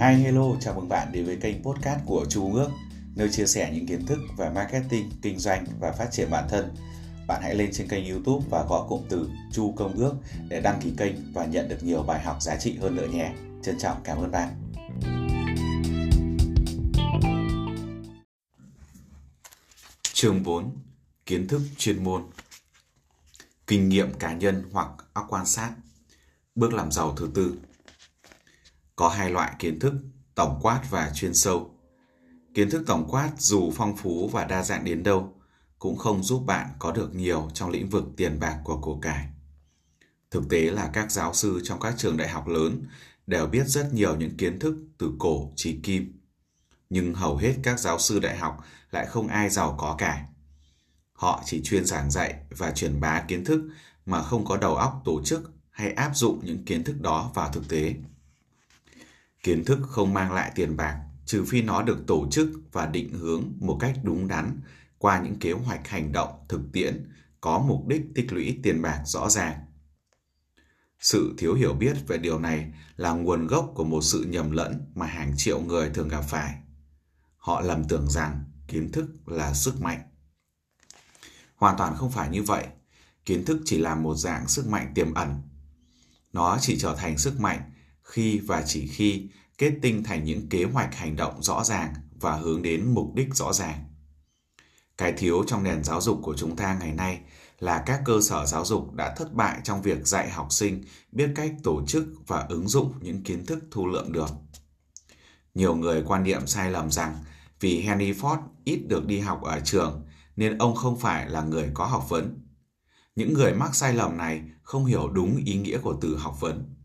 Hi hello, chào mừng bạn đến với kênh podcast của Chu Ước, nơi chia sẻ những kiến thức về marketing, kinh doanh và phát triển bản thân. Bạn hãy lên trên kênh YouTube và gõ cụm từ Chu Công Ước để đăng ký kênh và nhận được nhiều bài học giá trị hơn nữa nhé. Trân trọng cảm ơn bạn. Chương 4. Kiến thức chuyên môn Kinh nghiệm cá nhân hoặc óc quan sát Bước làm giàu thứ tư có hai loại kiến thức, tổng quát và chuyên sâu. Kiến thức tổng quát dù phong phú và đa dạng đến đâu, cũng không giúp bạn có được nhiều trong lĩnh vực tiền bạc của cổ cải. Thực tế là các giáo sư trong các trường đại học lớn đều biết rất nhiều những kiến thức từ cổ chí kim. Nhưng hầu hết các giáo sư đại học lại không ai giàu có cả. Họ chỉ chuyên giảng dạy và truyền bá kiến thức mà không có đầu óc tổ chức hay áp dụng những kiến thức đó vào thực tế. Kiến thức không mang lại tiền bạc, trừ phi nó được tổ chức và định hướng một cách đúng đắn qua những kế hoạch hành động thực tiễn có mục đích tích lũy tiền bạc rõ ràng. Sự thiếu hiểu biết về điều này là nguồn gốc của một sự nhầm lẫn mà hàng triệu người thường gặp phải. Họ lầm tưởng rằng kiến thức là sức mạnh. Hoàn toàn không phải như vậy. Kiến thức chỉ là một dạng sức mạnh tiềm ẩn. Nó chỉ trở thành sức mạnh khi và chỉ khi kết tinh thành những kế hoạch hành động rõ ràng và hướng đến mục đích rõ ràng. Cái thiếu trong nền giáo dục của chúng ta ngày nay là các cơ sở giáo dục đã thất bại trong việc dạy học sinh biết cách tổ chức và ứng dụng những kiến thức thu lượm được. Nhiều người quan niệm sai lầm rằng vì Henry Ford ít được đi học ở trường nên ông không phải là người có học vấn. Những người mắc sai lầm này không hiểu đúng ý nghĩa của từ học vấn.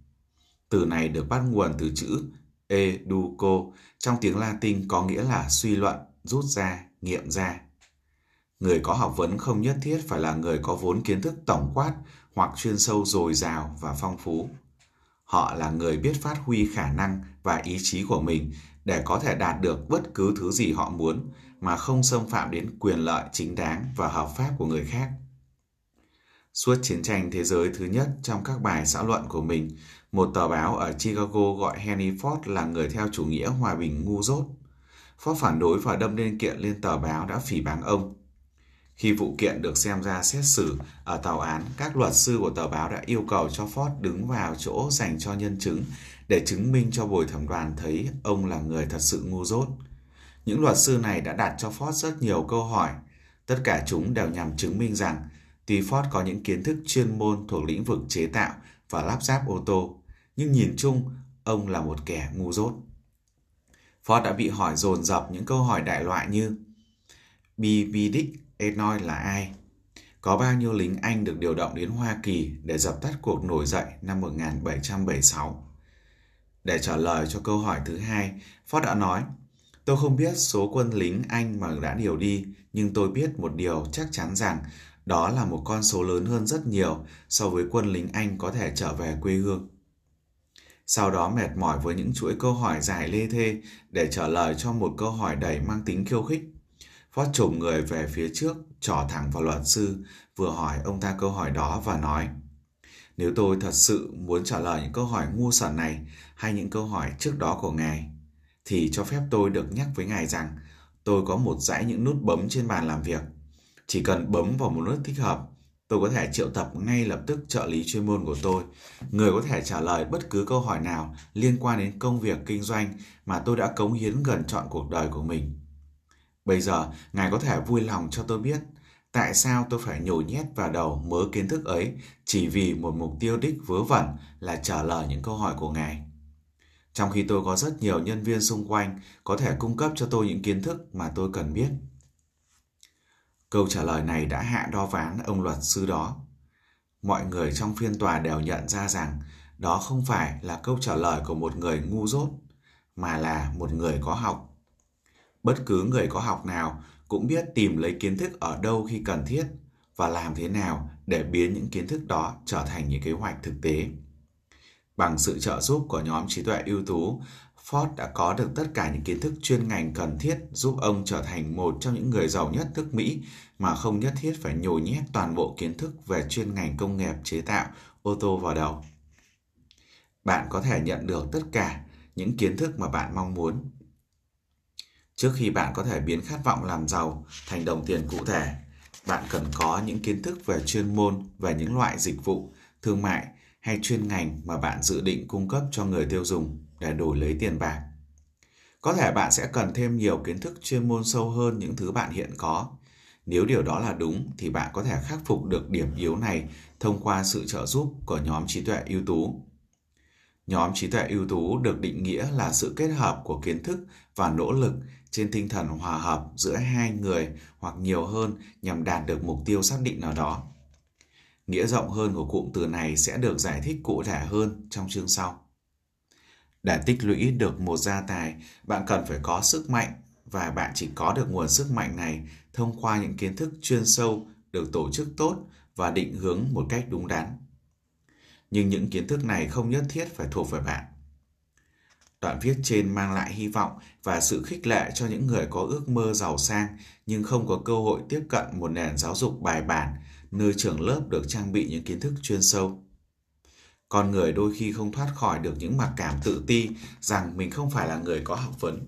Từ này được bắt nguồn từ chữ educo trong tiếng Latin có nghĩa là suy luận, rút ra, nghiệm ra. Người có học vấn không nhất thiết phải là người có vốn kiến thức tổng quát hoặc chuyên sâu dồi dào và phong phú. Họ là người biết phát huy khả năng và ý chí của mình để có thể đạt được bất cứ thứ gì họ muốn mà không xâm phạm đến quyền lợi chính đáng và hợp pháp của người khác. Suốt chiến tranh thế giới thứ nhất trong các bài xã luận của mình, một tờ báo ở Chicago gọi Henry Ford là người theo chủ nghĩa hòa bình ngu dốt. Ford phản đối và đâm lên kiện lên tờ báo đã phỉ báng ông. Khi vụ kiện được xem ra xét xử ở tòa án, các luật sư của tờ báo đã yêu cầu cho Ford đứng vào chỗ dành cho nhân chứng để chứng minh cho bồi thẩm đoàn thấy ông là người thật sự ngu dốt. Những luật sư này đã đặt cho Ford rất nhiều câu hỏi. Tất cả chúng đều nhằm chứng minh rằng tuy Ford có những kiến thức chuyên môn thuộc lĩnh vực chế tạo và lắp ráp ô tô, nhưng nhìn chung, ông là một kẻ ngu dốt. Ford đã bị hỏi dồn dập những câu hỏi đại loại như B.B. Dick Enoy là ai? Có bao nhiêu lính Anh được điều động đến Hoa Kỳ để dập tắt cuộc nổi dậy năm 1776? Để trả lời cho câu hỏi thứ hai, Ford đã nói, Tôi không biết số quân lính Anh mà đã điều đi, nhưng tôi biết một điều chắc chắn rằng đó là một con số lớn hơn rất nhiều so với quân lính Anh có thể trở về quê hương sau đó mệt mỏi với những chuỗi câu hỏi dài lê thê để trả lời cho một câu hỏi đầy mang tính khiêu khích. Ford trồm người về phía trước, trỏ thẳng vào luật sư, vừa hỏi ông ta câu hỏi đó và nói Nếu tôi thật sự muốn trả lời những câu hỏi ngu xuẩn này hay những câu hỏi trước đó của ngài, thì cho phép tôi được nhắc với ngài rằng tôi có một dãy những nút bấm trên bàn làm việc. Chỉ cần bấm vào một nút thích hợp Tôi có thể triệu tập ngay lập tức trợ lý chuyên môn của tôi, người có thể trả lời bất cứ câu hỏi nào liên quan đến công việc kinh doanh mà tôi đã cống hiến gần trọn cuộc đời của mình. Bây giờ, ngài có thể vui lòng cho tôi biết tại sao tôi phải nhồi nhét vào đầu mớ kiến thức ấy chỉ vì một mục tiêu đích vớ vẩn là trả lời những câu hỏi của ngài. Trong khi tôi có rất nhiều nhân viên xung quanh có thể cung cấp cho tôi những kiến thức mà tôi cần biết. Câu trả lời này đã hạ đo ván ông luật sư đó. Mọi người trong phiên tòa đều nhận ra rằng đó không phải là câu trả lời của một người ngu dốt, mà là một người có học. Bất cứ người có học nào cũng biết tìm lấy kiến thức ở đâu khi cần thiết và làm thế nào để biến những kiến thức đó trở thành những kế hoạch thực tế. Bằng sự trợ giúp của nhóm trí tuệ ưu tú, Ford đã có được tất cả những kiến thức chuyên ngành cần thiết giúp ông trở thành một trong những người giàu nhất nước Mỹ mà không nhất thiết phải nhồi nhét toàn bộ kiến thức về chuyên ngành công nghiệp chế tạo ô tô vào đầu. Bạn có thể nhận được tất cả những kiến thức mà bạn mong muốn. Trước khi bạn có thể biến khát vọng làm giàu thành đồng tiền cụ thể, bạn cần có những kiến thức về chuyên môn về những loại dịch vụ, thương mại hay chuyên ngành mà bạn dự định cung cấp cho người tiêu dùng để đổi lấy tiền bạc. Có thể bạn sẽ cần thêm nhiều kiến thức chuyên môn sâu hơn những thứ bạn hiện có. Nếu điều đó là đúng, thì bạn có thể khắc phục được điểm yếu này thông qua sự trợ giúp của nhóm trí tuệ ưu tú. Nhóm trí tuệ ưu tú được định nghĩa là sự kết hợp của kiến thức và nỗ lực trên tinh thần hòa hợp giữa hai người hoặc nhiều hơn nhằm đạt được mục tiêu xác định nào đó. Nghĩa rộng hơn của cụm từ này sẽ được giải thích cụ thể hơn trong chương sau. Để tích lũy được một gia tài, bạn cần phải có sức mạnh và bạn chỉ có được nguồn sức mạnh này thông qua những kiến thức chuyên sâu được tổ chức tốt và định hướng một cách đúng đắn. Nhưng những kiến thức này không nhất thiết phải thuộc về bạn. Đoạn viết trên mang lại hy vọng và sự khích lệ cho những người có ước mơ giàu sang nhưng không có cơ hội tiếp cận một nền giáo dục bài bản nơi trường lớp được trang bị những kiến thức chuyên sâu. Con người đôi khi không thoát khỏi được những mặc cảm tự ti rằng mình không phải là người có học vấn.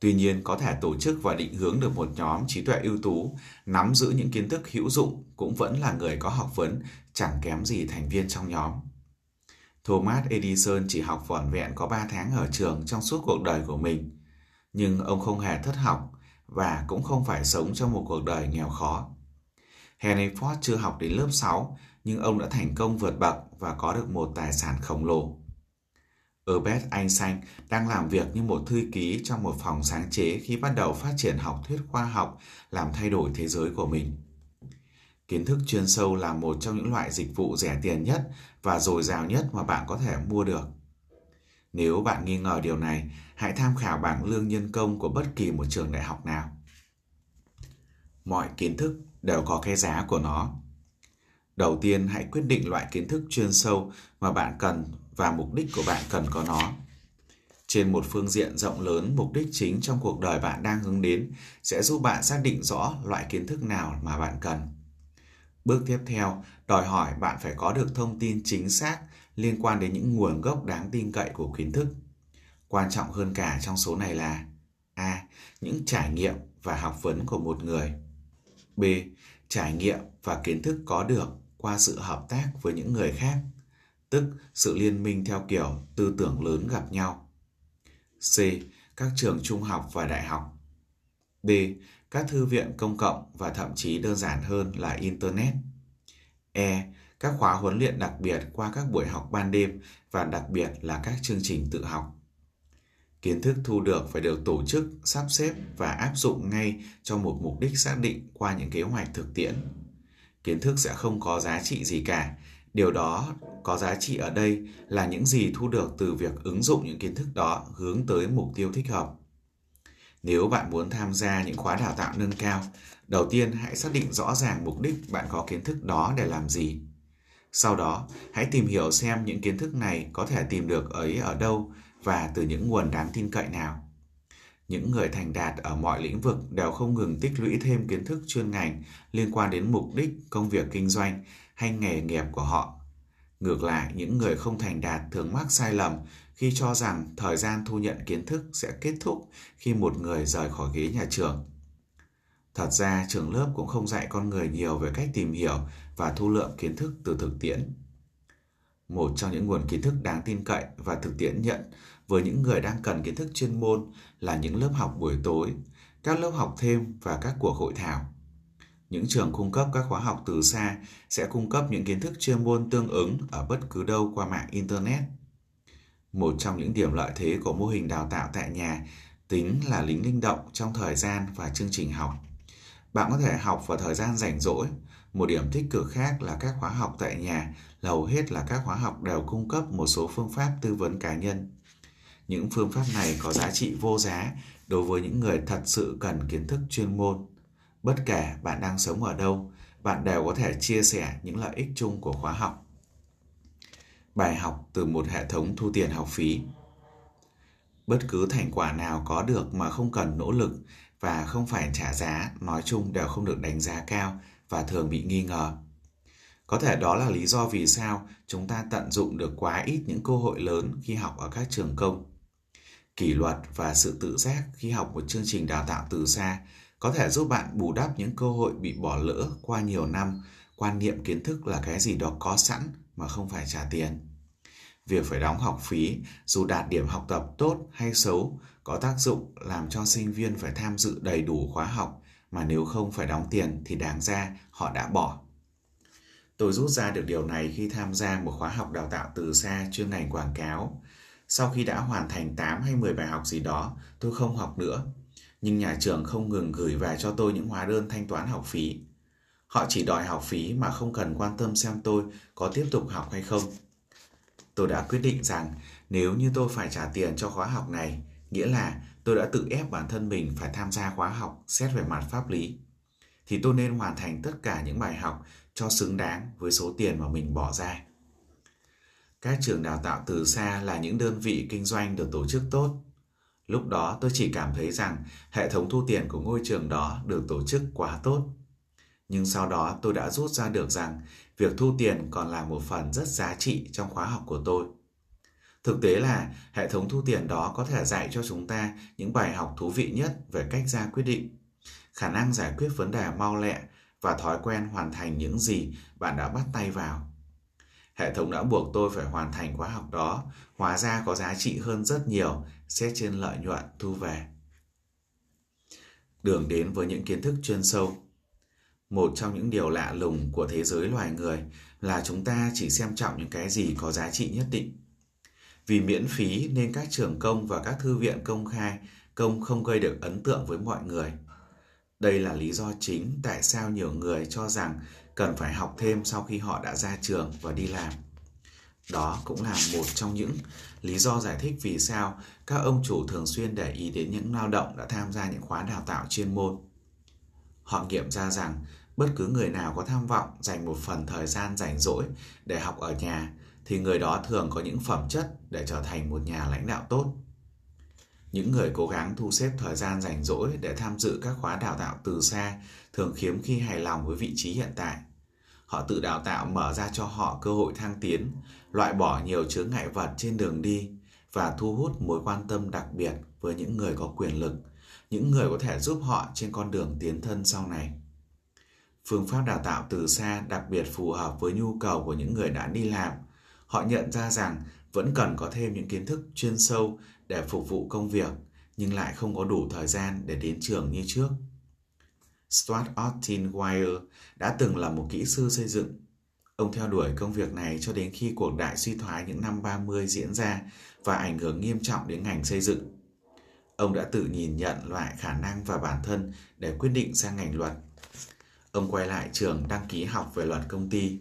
Tuy nhiên, có thể tổ chức và định hướng được một nhóm trí tuệ ưu tú, nắm giữ những kiến thức hữu dụng cũng vẫn là người có học vấn, chẳng kém gì thành viên trong nhóm. Thomas Edison chỉ học vỏn vẹn có 3 tháng ở trường trong suốt cuộc đời của mình. Nhưng ông không hề thất học và cũng không phải sống trong một cuộc đời nghèo khó. Henry Ford chưa học đến lớp 6, nhưng ông đã thành công vượt bậc và có được một tài sản khổng lồ. Albert Einstein đang làm việc như một thư ký trong một phòng sáng chế khi bắt đầu phát triển học thuyết khoa học làm thay đổi thế giới của mình. Kiến thức chuyên sâu là một trong những loại dịch vụ rẻ tiền nhất và dồi dào nhất mà bạn có thể mua được. Nếu bạn nghi ngờ điều này, hãy tham khảo bảng lương nhân công của bất kỳ một trường đại học nào. Mọi kiến thức đều có cái giá của nó. Đầu tiên, hãy quyết định loại kiến thức chuyên sâu mà bạn cần và mục đích của bạn cần có nó. Trên một phương diện rộng lớn, mục đích chính trong cuộc đời bạn đang hướng đến sẽ giúp bạn xác định rõ loại kiến thức nào mà bạn cần. Bước tiếp theo, đòi hỏi bạn phải có được thông tin chính xác liên quan đến những nguồn gốc đáng tin cậy của kiến thức. Quan trọng hơn cả trong số này là A. Những trải nghiệm và học vấn của một người. B. Trải nghiệm và kiến thức có được qua sự hợp tác với những người khác, tức sự liên minh theo kiểu tư tưởng lớn gặp nhau. C. Các trường trung học và đại học. D. Các thư viện công cộng và thậm chí đơn giản hơn là Internet. E. Các khóa huấn luyện đặc biệt qua các buổi học ban đêm và đặc biệt là các chương trình tự học. Kiến thức thu được phải được tổ chức, sắp xếp và áp dụng ngay cho một mục đích xác định qua những kế hoạch thực tiễn. Kiến thức sẽ không có giá trị gì cả. Điều đó có giá trị ở đây là những gì thu được từ việc ứng dụng những kiến thức đó hướng tới mục tiêu thích hợp. Nếu bạn muốn tham gia những khóa đào tạo nâng cao, đầu tiên hãy xác định rõ ràng mục đích bạn có kiến thức đó để làm gì. Sau đó, hãy tìm hiểu xem những kiến thức này có thể tìm được ấy ở đâu và từ những nguồn đáng tin cậy nào. Những người thành đạt ở mọi lĩnh vực đều không ngừng tích lũy thêm kiến thức chuyên ngành liên quan đến mục đích công việc kinh doanh hay nghề nghiệp của họ. Ngược lại, những người không thành đạt thường mắc sai lầm khi cho rằng thời gian thu nhận kiến thức sẽ kết thúc khi một người rời khỏi ghế nhà trường. Thật ra, trường lớp cũng không dạy con người nhiều về cách tìm hiểu và thu lượm kiến thức từ thực tiễn. Một trong những nguồn kiến thức đáng tin cậy và thực tiễn nhận với những người đang cần kiến thức chuyên môn là những lớp học buổi tối, các lớp học thêm và các cuộc hội thảo. Những trường cung cấp các khóa học từ xa sẽ cung cấp những kiến thức chuyên môn tương ứng ở bất cứ đâu qua mạng Internet. Một trong những điểm lợi thế của mô hình đào tạo tại nhà tính là lính linh động trong thời gian và chương trình học. Bạn có thể học vào thời gian rảnh rỗi. Một điểm tích cực khác là các khóa học tại nhà là hầu hết là các khóa học đều cung cấp một số phương pháp tư vấn cá nhân. Những phương pháp này có giá trị vô giá đối với những người thật sự cần kiến thức chuyên môn. Bất kể bạn đang sống ở đâu, bạn đều có thể chia sẻ những lợi ích chung của khóa học. Bài học từ một hệ thống thu tiền học phí. Bất cứ thành quả nào có được mà không cần nỗ lực và không phải trả giá, nói chung đều không được đánh giá cao và thường bị nghi ngờ. Có thể đó là lý do vì sao chúng ta tận dụng được quá ít những cơ hội lớn khi học ở các trường công kỷ luật và sự tự giác khi học một chương trình đào tạo từ xa có thể giúp bạn bù đắp những cơ hội bị bỏ lỡ qua nhiều năm. Quan niệm kiến thức là cái gì đó có sẵn mà không phải trả tiền. Việc phải đóng học phí, dù đạt điểm học tập tốt hay xấu, có tác dụng làm cho sinh viên phải tham dự đầy đủ khóa học, mà nếu không phải đóng tiền thì đáng ra họ đã bỏ. Tôi rút ra được điều này khi tham gia một khóa học đào tạo từ xa chuyên ngành quảng cáo sau khi đã hoàn thành 8 hay 10 bài học gì đó, tôi không học nữa. Nhưng nhà trường không ngừng gửi về cho tôi những hóa đơn thanh toán học phí. Họ chỉ đòi học phí mà không cần quan tâm xem tôi có tiếp tục học hay không. Tôi đã quyết định rằng nếu như tôi phải trả tiền cho khóa học này, nghĩa là tôi đã tự ép bản thân mình phải tham gia khóa học xét về mặt pháp lý, thì tôi nên hoàn thành tất cả những bài học cho xứng đáng với số tiền mà mình bỏ ra. Các trường đào tạo từ xa là những đơn vị kinh doanh được tổ chức tốt. Lúc đó tôi chỉ cảm thấy rằng hệ thống thu tiền của ngôi trường đó được tổ chức quá tốt. Nhưng sau đó tôi đã rút ra được rằng việc thu tiền còn là một phần rất giá trị trong khóa học của tôi. Thực tế là hệ thống thu tiền đó có thể dạy cho chúng ta những bài học thú vị nhất về cách ra quyết định, khả năng giải quyết vấn đề mau lẹ và thói quen hoàn thành những gì bạn đã bắt tay vào. Hệ thống đã buộc tôi phải hoàn thành khóa học đó, hóa ra có giá trị hơn rất nhiều xét trên lợi nhuận thu về. Đường đến với những kiến thức chuyên sâu Một trong những điều lạ lùng của thế giới loài người là chúng ta chỉ xem trọng những cái gì có giá trị nhất định. Vì miễn phí nên các trường công và các thư viện công khai công không gây được ấn tượng với mọi người. Đây là lý do chính tại sao nhiều người cho rằng cần phải học thêm sau khi họ đã ra trường và đi làm. Đó cũng là một trong những lý do giải thích vì sao các ông chủ thường xuyên để ý đến những lao động đã tham gia những khóa đào tạo chuyên môn. Họ nghiệm ra rằng bất cứ người nào có tham vọng dành một phần thời gian rảnh rỗi để học ở nhà thì người đó thường có những phẩm chất để trở thành một nhà lãnh đạo tốt. Những người cố gắng thu xếp thời gian rảnh rỗi để tham dự các khóa đào tạo từ xa thường khiếm khi hài lòng với vị trí hiện tại. Họ tự đào tạo mở ra cho họ cơ hội thăng tiến, loại bỏ nhiều chướng ngại vật trên đường đi và thu hút mối quan tâm đặc biệt với những người có quyền lực, những người có thể giúp họ trên con đường tiến thân sau này. Phương pháp đào tạo từ xa đặc biệt phù hợp với nhu cầu của những người đã đi làm. Họ nhận ra rằng vẫn cần có thêm những kiến thức chuyên sâu để phục vụ công việc, nhưng lại không có đủ thời gian để đến trường như trước. Stuart Austin Wire đã từng là một kỹ sư xây dựng. Ông theo đuổi công việc này cho đến khi cuộc đại suy thoái những năm 30 diễn ra và ảnh hưởng nghiêm trọng đến ngành xây dựng. Ông đã tự nhìn nhận loại khả năng và bản thân để quyết định sang ngành luật. Ông quay lại trường đăng ký học về luật công ty.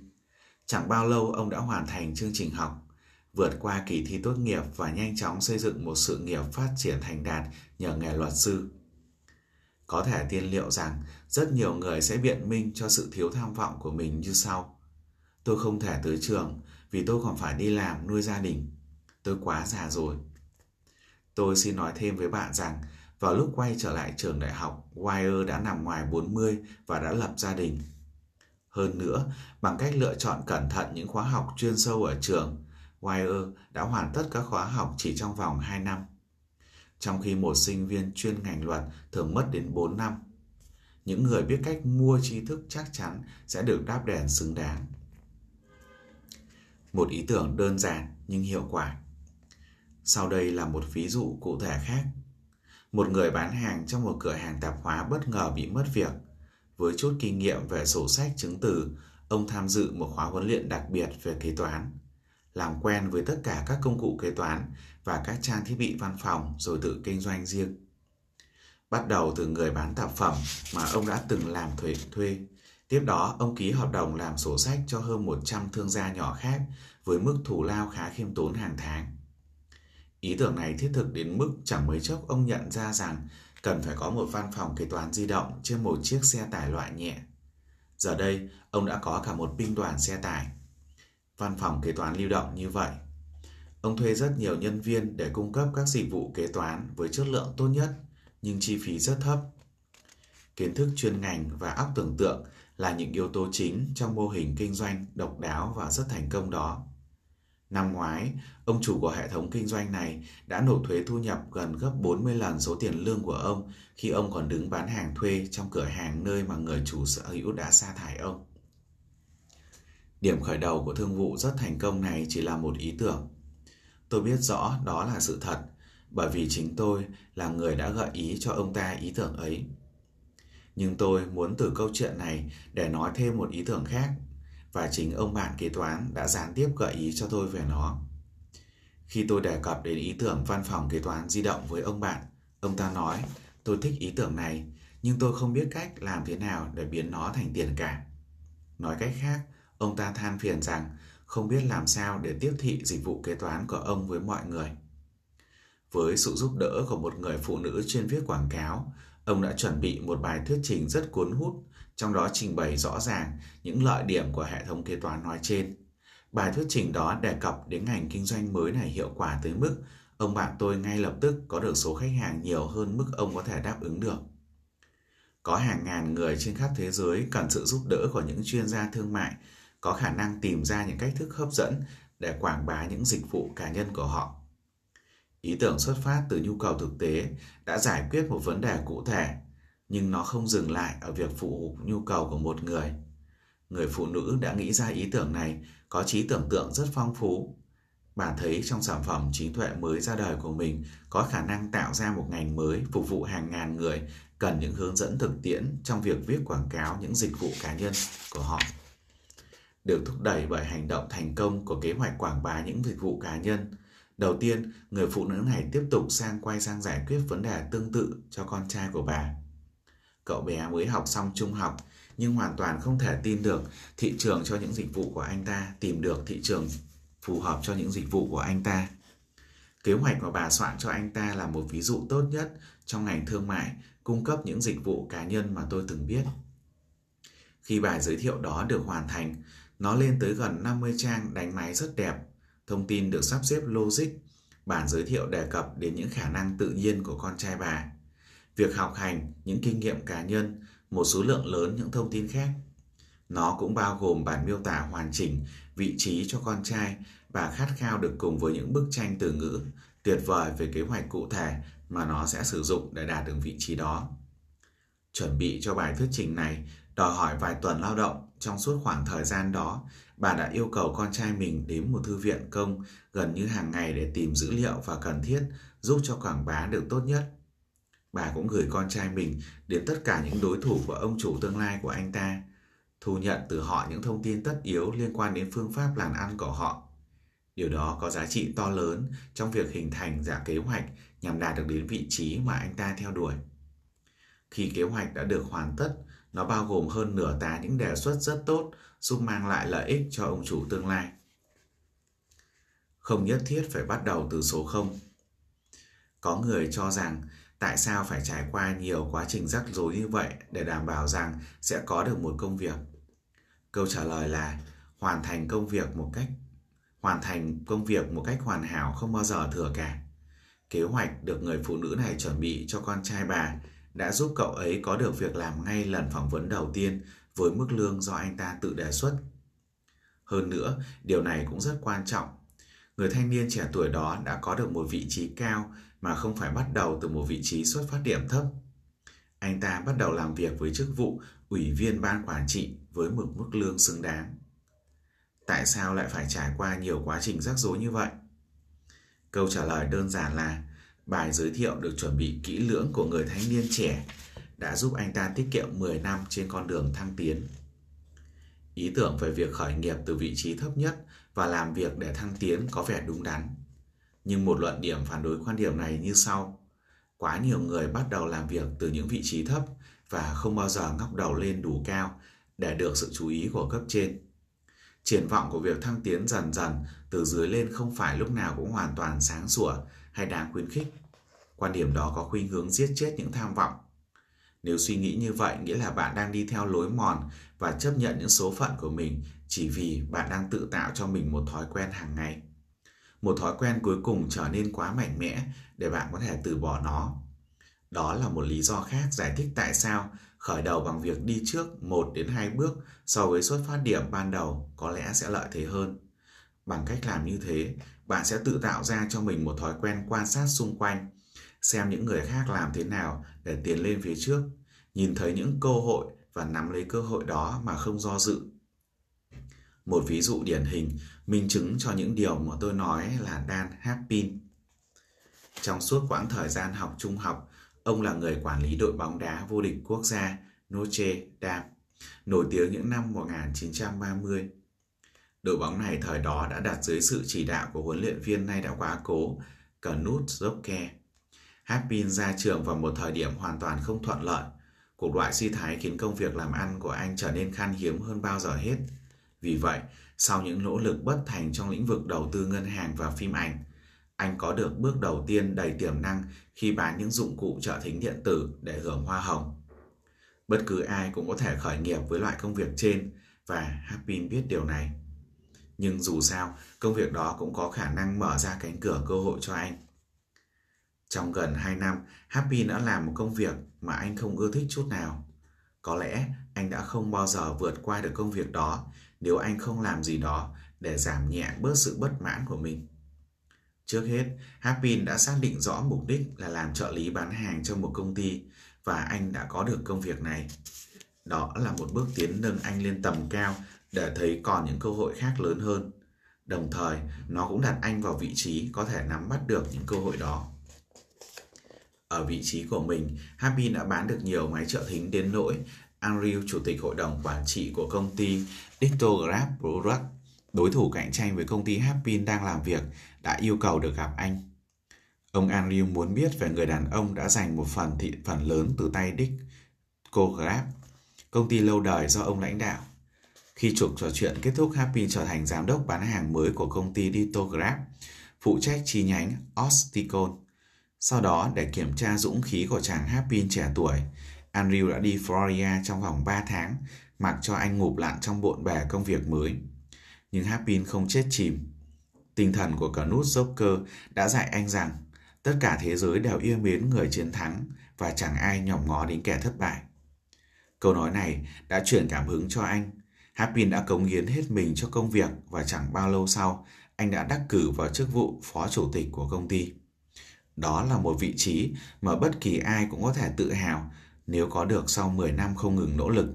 Chẳng bao lâu ông đã hoàn thành chương trình học, vượt qua kỳ thi tốt nghiệp và nhanh chóng xây dựng một sự nghiệp phát triển thành đạt nhờ nghề luật sư. Có thể tiên liệu rằng rất nhiều người sẽ biện minh cho sự thiếu tham vọng của mình như sau. Tôi không thể tới trường vì tôi còn phải đi làm nuôi gia đình. Tôi quá già rồi. Tôi xin nói thêm với bạn rằng vào lúc quay trở lại trường đại học, Wire đã nằm ngoài 40 và đã lập gia đình. Hơn nữa, bằng cách lựa chọn cẩn thận những khóa học chuyên sâu ở trường, Wire đã hoàn tất các khóa học chỉ trong vòng 2 năm trong khi một sinh viên chuyên ngành luật thường mất đến 4 năm. Những người biết cách mua tri thức chắc chắn sẽ được đáp đền xứng đáng. Một ý tưởng đơn giản nhưng hiệu quả. Sau đây là một ví dụ cụ thể khác. Một người bán hàng trong một cửa hàng tạp hóa bất ngờ bị mất việc. Với chút kinh nghiệm về sổ sách chứng từ, ông tham dự một khóa huấn luyện đặc biệt về kế toán làm quen với tất cả các công cụ kế toán và các trang thiết bị văn phòng rồi tự kinh doanh riêng. Bắt đầu từ người bán tạp phẩm mà ông đã từng làm thuê thuê. Tiếp đó, ông ký hợp đồng làm sổ sách cho hơn 100 thương gia nhỏ khác với mức thù lao khá khiêm tốn hàng tháng. Ý tưởng này thiết thực đến mức chẳng mấy chốc ông nhận ra rằng cần phải có một văn phòng kế toán di động trên một chiếc xe tải loại nhẹ. Giờ đây, ông đã có cả một binh đoàn xe tải văn phòng kế toán lưu động như vậy. Ông thuê rất nhiều nhân viên để cung cấp các dịch vụ kế toán với chất lượng tốt nhất nhưng chi phí rất thấp. Kiến thức chuyên ngành và óc tưởng tượng là những yếu tố chính trong mô hình kinh doanh độc đáo và rất thành công đó. Năm ngoái, ông chủ của hệ thống kinh doanh này đã nộp thuế thu nhập gần gấp 40 lần số tiền lương của ông khi ông còn đứng bán hàng thuê trong cửa hàng nơi mà người chủ sở hữu đã sa thải ông. Điểm khởi đầu của thương vụ rất thành công này chỉ là một ý tưởng. Tôi biết rõ đó là sự thật, bởi vì chính tôi là người đã gợi ý cho ông ta ý tưởng ấy. Nhưng tôi muốn từ câu chuyện này để nói thêm một ý tưởng khác và chính ông bạn kế toán đã gián tiếp gợi ý cho tôi về nó. Khi tôi đề cập đến ý tưởng văn phòng kế toán di động với ông bạn, ông ta nói tôi thích ý tưởng này nhưng tôi không biết cách làm thế nào để biến nó thành tiền cả. Nói cách khác, ông ta than phiền rằng không biết làm sao để tiếp thị dịch vụ kế toán của ông với mọi người. Với sự giúp đỡ của một người phụ nữ chuyên viết quảng cáo, ông đã chuẩn bị một bài thuyết trình rất cuốn hút, trong đó trình bày rõ ràng những lợi điểm của hệ thống kế toán nói trên. Bài thuyết trình đó đề cập đến ngành kinh doanh mới này hiệu quả tới mức ông bạn tôi ngay lập tức có được số khách hàng nhiều hơn mức ông có thể đáp ứng được. Có hàng ngàn người trên khắp thế giới cần sự giúp đỡ của những chuyên gia thương mại có khả năng tìm ra những cách thức hấp dẫn để quảng bá những dịch vụ cá nhân của họ. Ý tưởng xuất phát từ nhu cầu thực tế đã giải quyết một vấn đề cụ thể, nhưng nó không dừng lại ở việc phụ nhu cầu của một người. Người phụ nữ đã nghĩ ra ý tưởng này có trí tưởng tượng rất phong phú. Bà thấy trong sản phẩm trí tuệ mới ra đời của mình có khả năng tạo ra một ngành mới phục vụ hàng ngàn người cần những hướng dẫn thực tiễn trong việc viết quảng cáo những dịch vụ cá nhân của họ được thúc đẩy bởi hành động thành công của kế hoạch quảng bá những dịch vụ cá nhân. Đầu tiên, người phụ nữ này tiếp tục sang quay sang giải quyết vấn đề tương tự cho con trai của bà. Cậu bé mới học xong trung học, nhưng hoàn toàn không thể tin được thị trường cho những dịch vụ của anh ta tìm được thị trường phù hợp cho những dịch vụ của anh ta. Kế hoạch mà bà soạn cho anh ta là một ví dụ tốt nhất trong ngành thương mại cung cấp những dịch vụ cá nhân mà tôi từng biết. Khi bài giới thiệu đó được hoàn thành, nó lên tới gần 50 trang đánh máy rất đẹp, thông tin được sắp xếp logic, bản giới thiệu đề cập đến những khả năng tự nhiên của con trai bà, việc học hành, những kinh nghiệm cá nhân, một số lượng lớn những thông tin khác. Nó cũng bao gồm bản miêu tả hoàn chỉnh vị trí cho con trai và khát khao được cùng với những bức tranh từ ngữ tuyệt vời về kế hoạch cụ thể mà nó sẽ sử dụng để đạt được vị trí đó. Chuẩn bị cho bài thuyết trình này đòi hỏi vài tuần lao động trong suốt khoảng thời gian đó, bà đã yêu cầu con trai mình đến một thư viện công gần như hàng ngày để tìm dữ liệu và cần thiết giúp cho quảng bá được tốt nhất. Bà cũng gửi con trai mình đến tất cả những đối thủ của ông chủ tương lai của anh ta, thu nhận từ họ những thông tin tất yếu liên quan đến phương pháp làm ăn của họ. Điều đó có giá trị to lớn trong việc hình thành giả kế hoạch nhằm đạt được đến vị trí mà anh ta theo đuổi. Khi kế hoạch đã được hoàn tất, nó bao gồm hơn nửa tá những đề xuất rất tốt, giúp mang lại lợi ích cho ông chủ tương lai. Không nhất thiết phải bắt đầu từ số 0. Có người cho rằng, tại sao phải trải qua nhiều quá trình rắc rối như vậy để đảm bảo rằng sẽ có được một công việc. Câu trả lời là, hoàn thành công việc một cách, hoàn thành công việc một cách hoàn hảo không bao giờ thừa cả. Kế hoạch được người phụ nữ này chuẩn bị cho con trai bà đã giúp cậu ấy có được việc làm ngay lần phỏng vấn đầu tiên với mức lương do anh ta tự đề xuất. Hơn nữa, điều này cũng rất quan trọng. Người thanh niên trẻ tuổi đó đã có được một vị trí cao mà không phải bắt đầu từ một vị trí xuất phát điểm thấp. Anh ta bắt đầu làm việc với chức vụ ủy viên ban quản trị với một mức lương xứng đáng. Tại sao lại phải trải qua nhiều quá trình rắc rối như vậy? Câu trả lời đơn giản là Bài giới thiệu được chuẩn bị kỹ lưỡng của người thanh niên trẻ đã giúp anh ta tiết kiệm 10 năm trên con đường thăng tiến. Ý tưởng về việc khởi nghiệp từ vị trí thấp nhất và làm việc để thăng tiến có vẻ đúng đắn. Nhưng một luận điểm phản đối quan điểm này như sau. Quá nhiều người bắt đầu làm việc từ những vị trí thấp và không bao giờ ngóc đầu lên đủ cao để được sự chú ý của cấp trên. Triển vọng của việc thăng tiến dần dần từ dưới lên không phải lúc nào cũng hoàn toàn sáng sủa hay đáng khuyến khích. Quan điểm đó có khuynh hướng giết chết những tham vọng. Nếu suy nghĩ như vậy, nghĩa là bạn đang đi theo lối mòn và chấp nhận những số phận của mình chỉ vì bạn đang tự tạo cho mình một thói quen hàng ngày. Một thói quen cuối cùng trở nên quá mạnh mẽ để bạn có thể từ bỏ nó. Đó là một lý do khác giải thích tại sao khởi đầu bằng việc đi trước 1 đến 2 bước so với xuất phát điểm ban đầu có lẽ sẽ lợi thế hơn. Bằng cách làm như thế, bạn sẽ tự tạo ra cho mình một thói quen quan sát xung quanh, xem những người khác làm thế nào để tiến lên phía trước, nhìn thấy những cơ hội và nắm lấy cơ hội đó mà không do dự. Một ví dụ điển hình minh chứng cho những điều mà tôi nói là Dan Hapin Trong suốt quãng thời gian học trung học, ông là người quản lý đội bóng đá vô địch quốc gia Notre Dame, nổi tiếng những năm 1930. Đội bóng này thời đó đã đặt dưới sự chỉ đạo của huấn luyện viên nay đã quá cố Knut Zopke. Happin ra trường vào một thời điểm hoàn toàn không thuận lợi. Cuộc loại suy thái khiến công việc làm ăn của anh trở nên khan hiếm hơn bao giờ hết. Vì vậy, sau những nỗ lực bất thành trong lĩnh vực đầu tư ngân hàng và phim ảnh, anh có được bước đầu tiên đầy tiềm năng khi bán những dụng cụ trợ thính điện tử để hưởng hoa hồng. Bất cứ ai cũng có thể khởi nghiệp với loại công việc trên và Happy biết điều này. Nhưng dù sao, công việc đó cũng có khả năng mở ra cánh cửa cơ hội cho anh. Trong gần 2 năm, Happy đã làm một công việc mà anh không ưa thích chút nào. Có lẽ anh đã không bao giờ vượt qua được công việc đó nếu anh không làm gì đó để giảm nhẹ bớt sự bất mãn của mình. Trước hết, Happy đã xác định rõ mục đích là làm trợ lý bán hàng cho một công ty và anh đã có được công việc này. Đó là một bước tiến nâng anh lên tầm cao để thấy còn những cơ hội khác lớn hơn. Đồng thời, nó cũng đặt anh vào vị trí có thể nắm bắt được những cơ hội đó. Ở vị trí của mình, Happy đã bán được nhiều máy trợ thính đến nỗi Andrew, chủ tịch hội đồng quản trị của công ty Dictograph Product, đối thủ cạnh tranh với công ty Happin đang làm việc, đã yêu cầu được gặp anh. Ông Andrew muốn biết về người đàn ông đã giành một phần thị phần lớn từ tay Dick Dictograph, công ty lâu đời do ông lãnh đạo. Khi trục trò chuyện kết thúc, Happy trở thành giám đốc bán hàng mới của công ty Dictograph, phụ trách chi nhánh Osticon. Sau đó, để kiểm tra dũng khí của chàng Happy trẻ tuổi, Andrew đã đi Florida trong vòng 3 tháng, mặc cho anh ngụp lặn trong bộn bề công việc mới. Nhưng Happy không chết chìm. Tinh thần của cả nút Joker đã dạy anh rằng tất cả thế giới đều yêu mến người chiến thắng và chẳng ai nhòm ngó đến kẻ thất bại. Câu nói này đã truyền cảm hứng cho anh. Happy đã cống hiến hết mình cho công việc và chẳng bao lâu sau, anh đã đắc cử vào chức vụ phó chủ tịch của công ty. Đó là một vị trí mà bất kỳ ai cũng có thể tự hào nếu có được sau 10 năm không ngừng nỗ lực.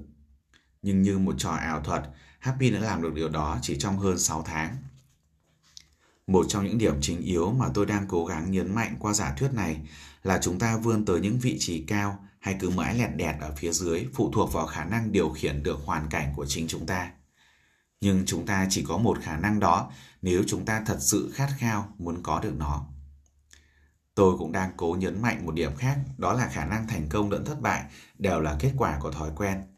Nhưng như một trò ảo thuật, Happy đã làm được điều đó chỉ trong hơn 6 tháng. Một trong những điểm chính yếu mà tôi đang cố gắng nhấn mạnh qua giả thuyết này là chúng ta vươn tới những vị trí cao hay cứ mãi lẹt đẹt ở phía dưới phụ thuộc vào khả năng điều khiển được hoàn cảnh của chính chúng ta. Nhưng chúng ta chỉ có một khả năng đó nếu chúng ta thật sự khát khao muốn có được nó. Tôi cũng đang cố nhấn mạnh một điểm khác, đó là khả năng thành công lẫn thất bại đều là kết quả của thói quen.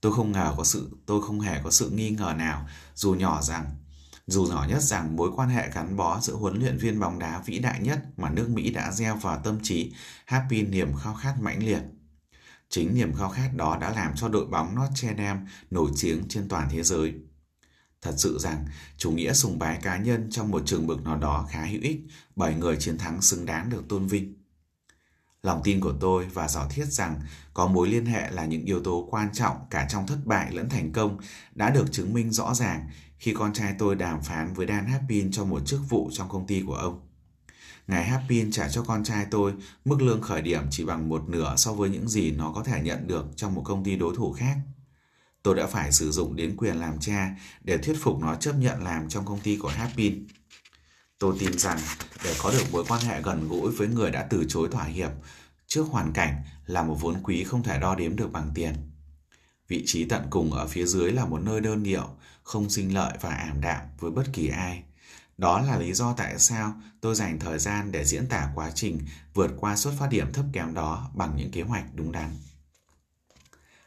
Tôi không ngờ có sự tôi không hề có sự nghi ngờ nào, dù nhỏ rằng dù nhỏ nhất rằng mối quan hệ gắn bó giữa huấn luyện viên bóng đá vĩ đại nhất mà nước Mỹ đã gieo vào tâm trí Happy niềm khao khát mãnh liệt. Chính niềm khao khát đó đã làm cho đội bóng Notre Dame nổi tiếng trên toàn thế giới. Thật sự rằng, chủ nghĩa sùng bái cá nhân trong một trường mực nào đó khá hữu ích bởi người chiến thắng xứng đáng được tôn vinh. Lòng tin của tôi và giả thiết rằng có mối liên hệ là những yếu tố quan trọng cả trong thất bại lẫn thành công đã được chứng minh rõ ràng khi con trai tôi đàm phán với Dan Happin cho một chức vụ trong công ty của ông. Ngài Happin trả cho con trai tôi mức lương khởi điểm chỉ bằng một nửa so với những gì nó có thể nhận được trong một công ty đối thủ khác. Tôi đã phải sử dụng đến quyền làm cha để thuyết phục nó chấp nhận làm trong công ty của Happin. Tôi tin rằng để có được mối quan hệ gần gũi với người đã từ chối thỏa hiệp trước hoàn cảnh là một vốn quý không thể đo đếm được bằng tiền. Vị trí tận cùng ở phía dưới là một nơi đơn điệu, không sinh lợi và ảm đạm với bất kỳ ai. Đó là lý do tại sao tôi dành thời gian để diễn tả quá trình vượt qua xuất phát điểm thấp kém đó bằng những kế hoạch đúng đắn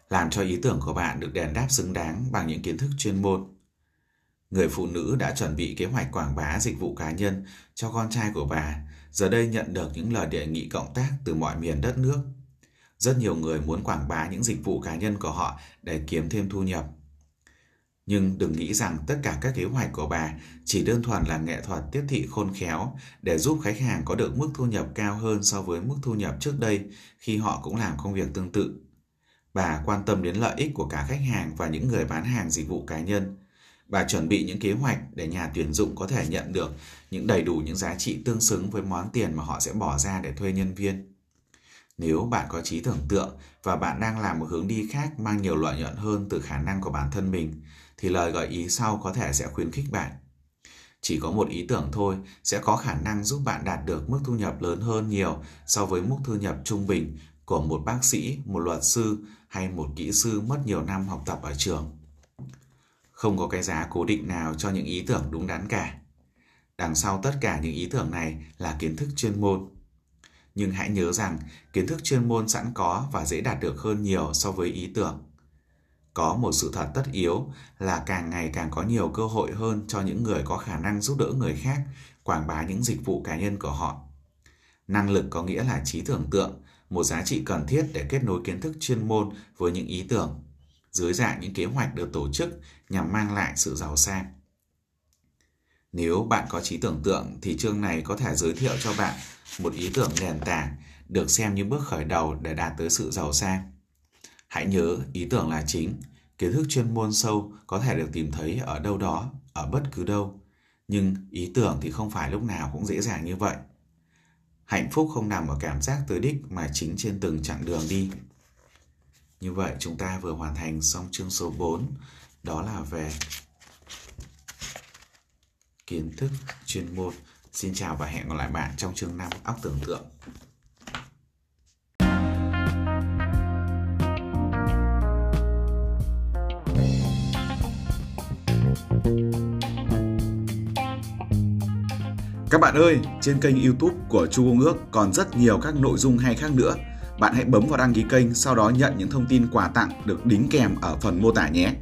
làm cho ý tưởng của bạn được đền đáp xứng đáng bằng những kiến thức chuyên môn. Người phụ nữ đã chuẩn bị kế hoạch quảng bá dịch vụ cá nhân cho con trai của bà, giờ đây nhận được những lời đề nghị cộng tác từ mọi miền đất nước. Rất nhiều người muốn quảng bá những dịch vụ cá nhân của họ để kiếm thêm thu nhập. Nhưng đừng nghĩ rằng tất cả các kế hoạch của bà chỉ đơn thuần là nghệ thuật tiếp thị khôn khéo để giúp khách hàng có được mức thu nhập cao hơn so với mức thu nhập trước đây khi họ cũng làm công việc tương tự. Bà quan tâm đến lợi ích của cả khách hàng và những người bán hàng dịch vụ cá nhân và chuẩn bị những kế hoạch để nhà tuyển dụng có thể nhận được những đầy đủ những giá trị tương xứng với món tiền mà họ sẽ bỏ ra để thuê nhân viên. Nếu bạn có trí tưởng tượng và bạn đang làm một hướng đi khác mang nhiều lợi nhuận hơn từ khả năng của bản thân mình, thì lời gợi ý sau có thể sẽ khuyến khích bạn. Chỉ có một ý tưởng thôi sẽ có khả năng giúp bạn đạt được mức thu nhập lớn hơn nhiều so với mức thu nhập trung bình của một bác sĩ, một luật sư hay một kỹ sư mất nhiều năm học tập ở trường. Không có cái giá cố định nào cho những ý tưởng đúng đắn cả. Đằng sau tất cả những ý tưởng này là kiến thức chuyên môn. Nhưng hãy nhớ rằng kiến thức chuyên môn sẵn có và dễ đạt được hơn nhiều so với ý tưởng. Có một sự thật tất yếu là càng ngày càng có nhiều cơ hội hơn cho những người có khả năng giúp đỡ người khác quảng bá những dịch vụ cá nhân của họ. Năng lực có nghĩa là trí tưởng tượng, một giá trị cần thiết để kết nối kiến thức chuyên môn với những ý tưởng, dưới dạng những kế hoạch được tổ chức nhằm mang lại sự giàu sang. Nếu bạn có trí tưởng tượng thì chương này có thể giới thiệu cho bạn một ý tưởng nền tảng được xem như bước khởi đầu để đạt tới sự giàu sang. Hãy nhớ ý tưởng là chính, kiến thức chuyên môn sâu có thể được tìm thấy ở đâu đó, ở bất cứ đâu. Nhưng ý tưởng thì không phải lúc nào cũng dễ dàng như vậy. Hạnh phúc không nằm ở cảm giác tới đích mà chính trên từng chặng đường đi. Như vậy chúng ta vừa hoàn thành xong chương số 4, đó là về kiến thức chuyên môn. Xin chào và hẹn gặp lại bạn trong chương 5 óc tưởng tượng. Các bạn ơi, trên kênh YouTube của Chu Công Ước còn rất nhiều các nội dung hay khác nữa. Bạn hãy bấm vào đăng ký kênh, sau đó nhận những thông tin quà tặng được đính kèm ở phần mô tả nhé.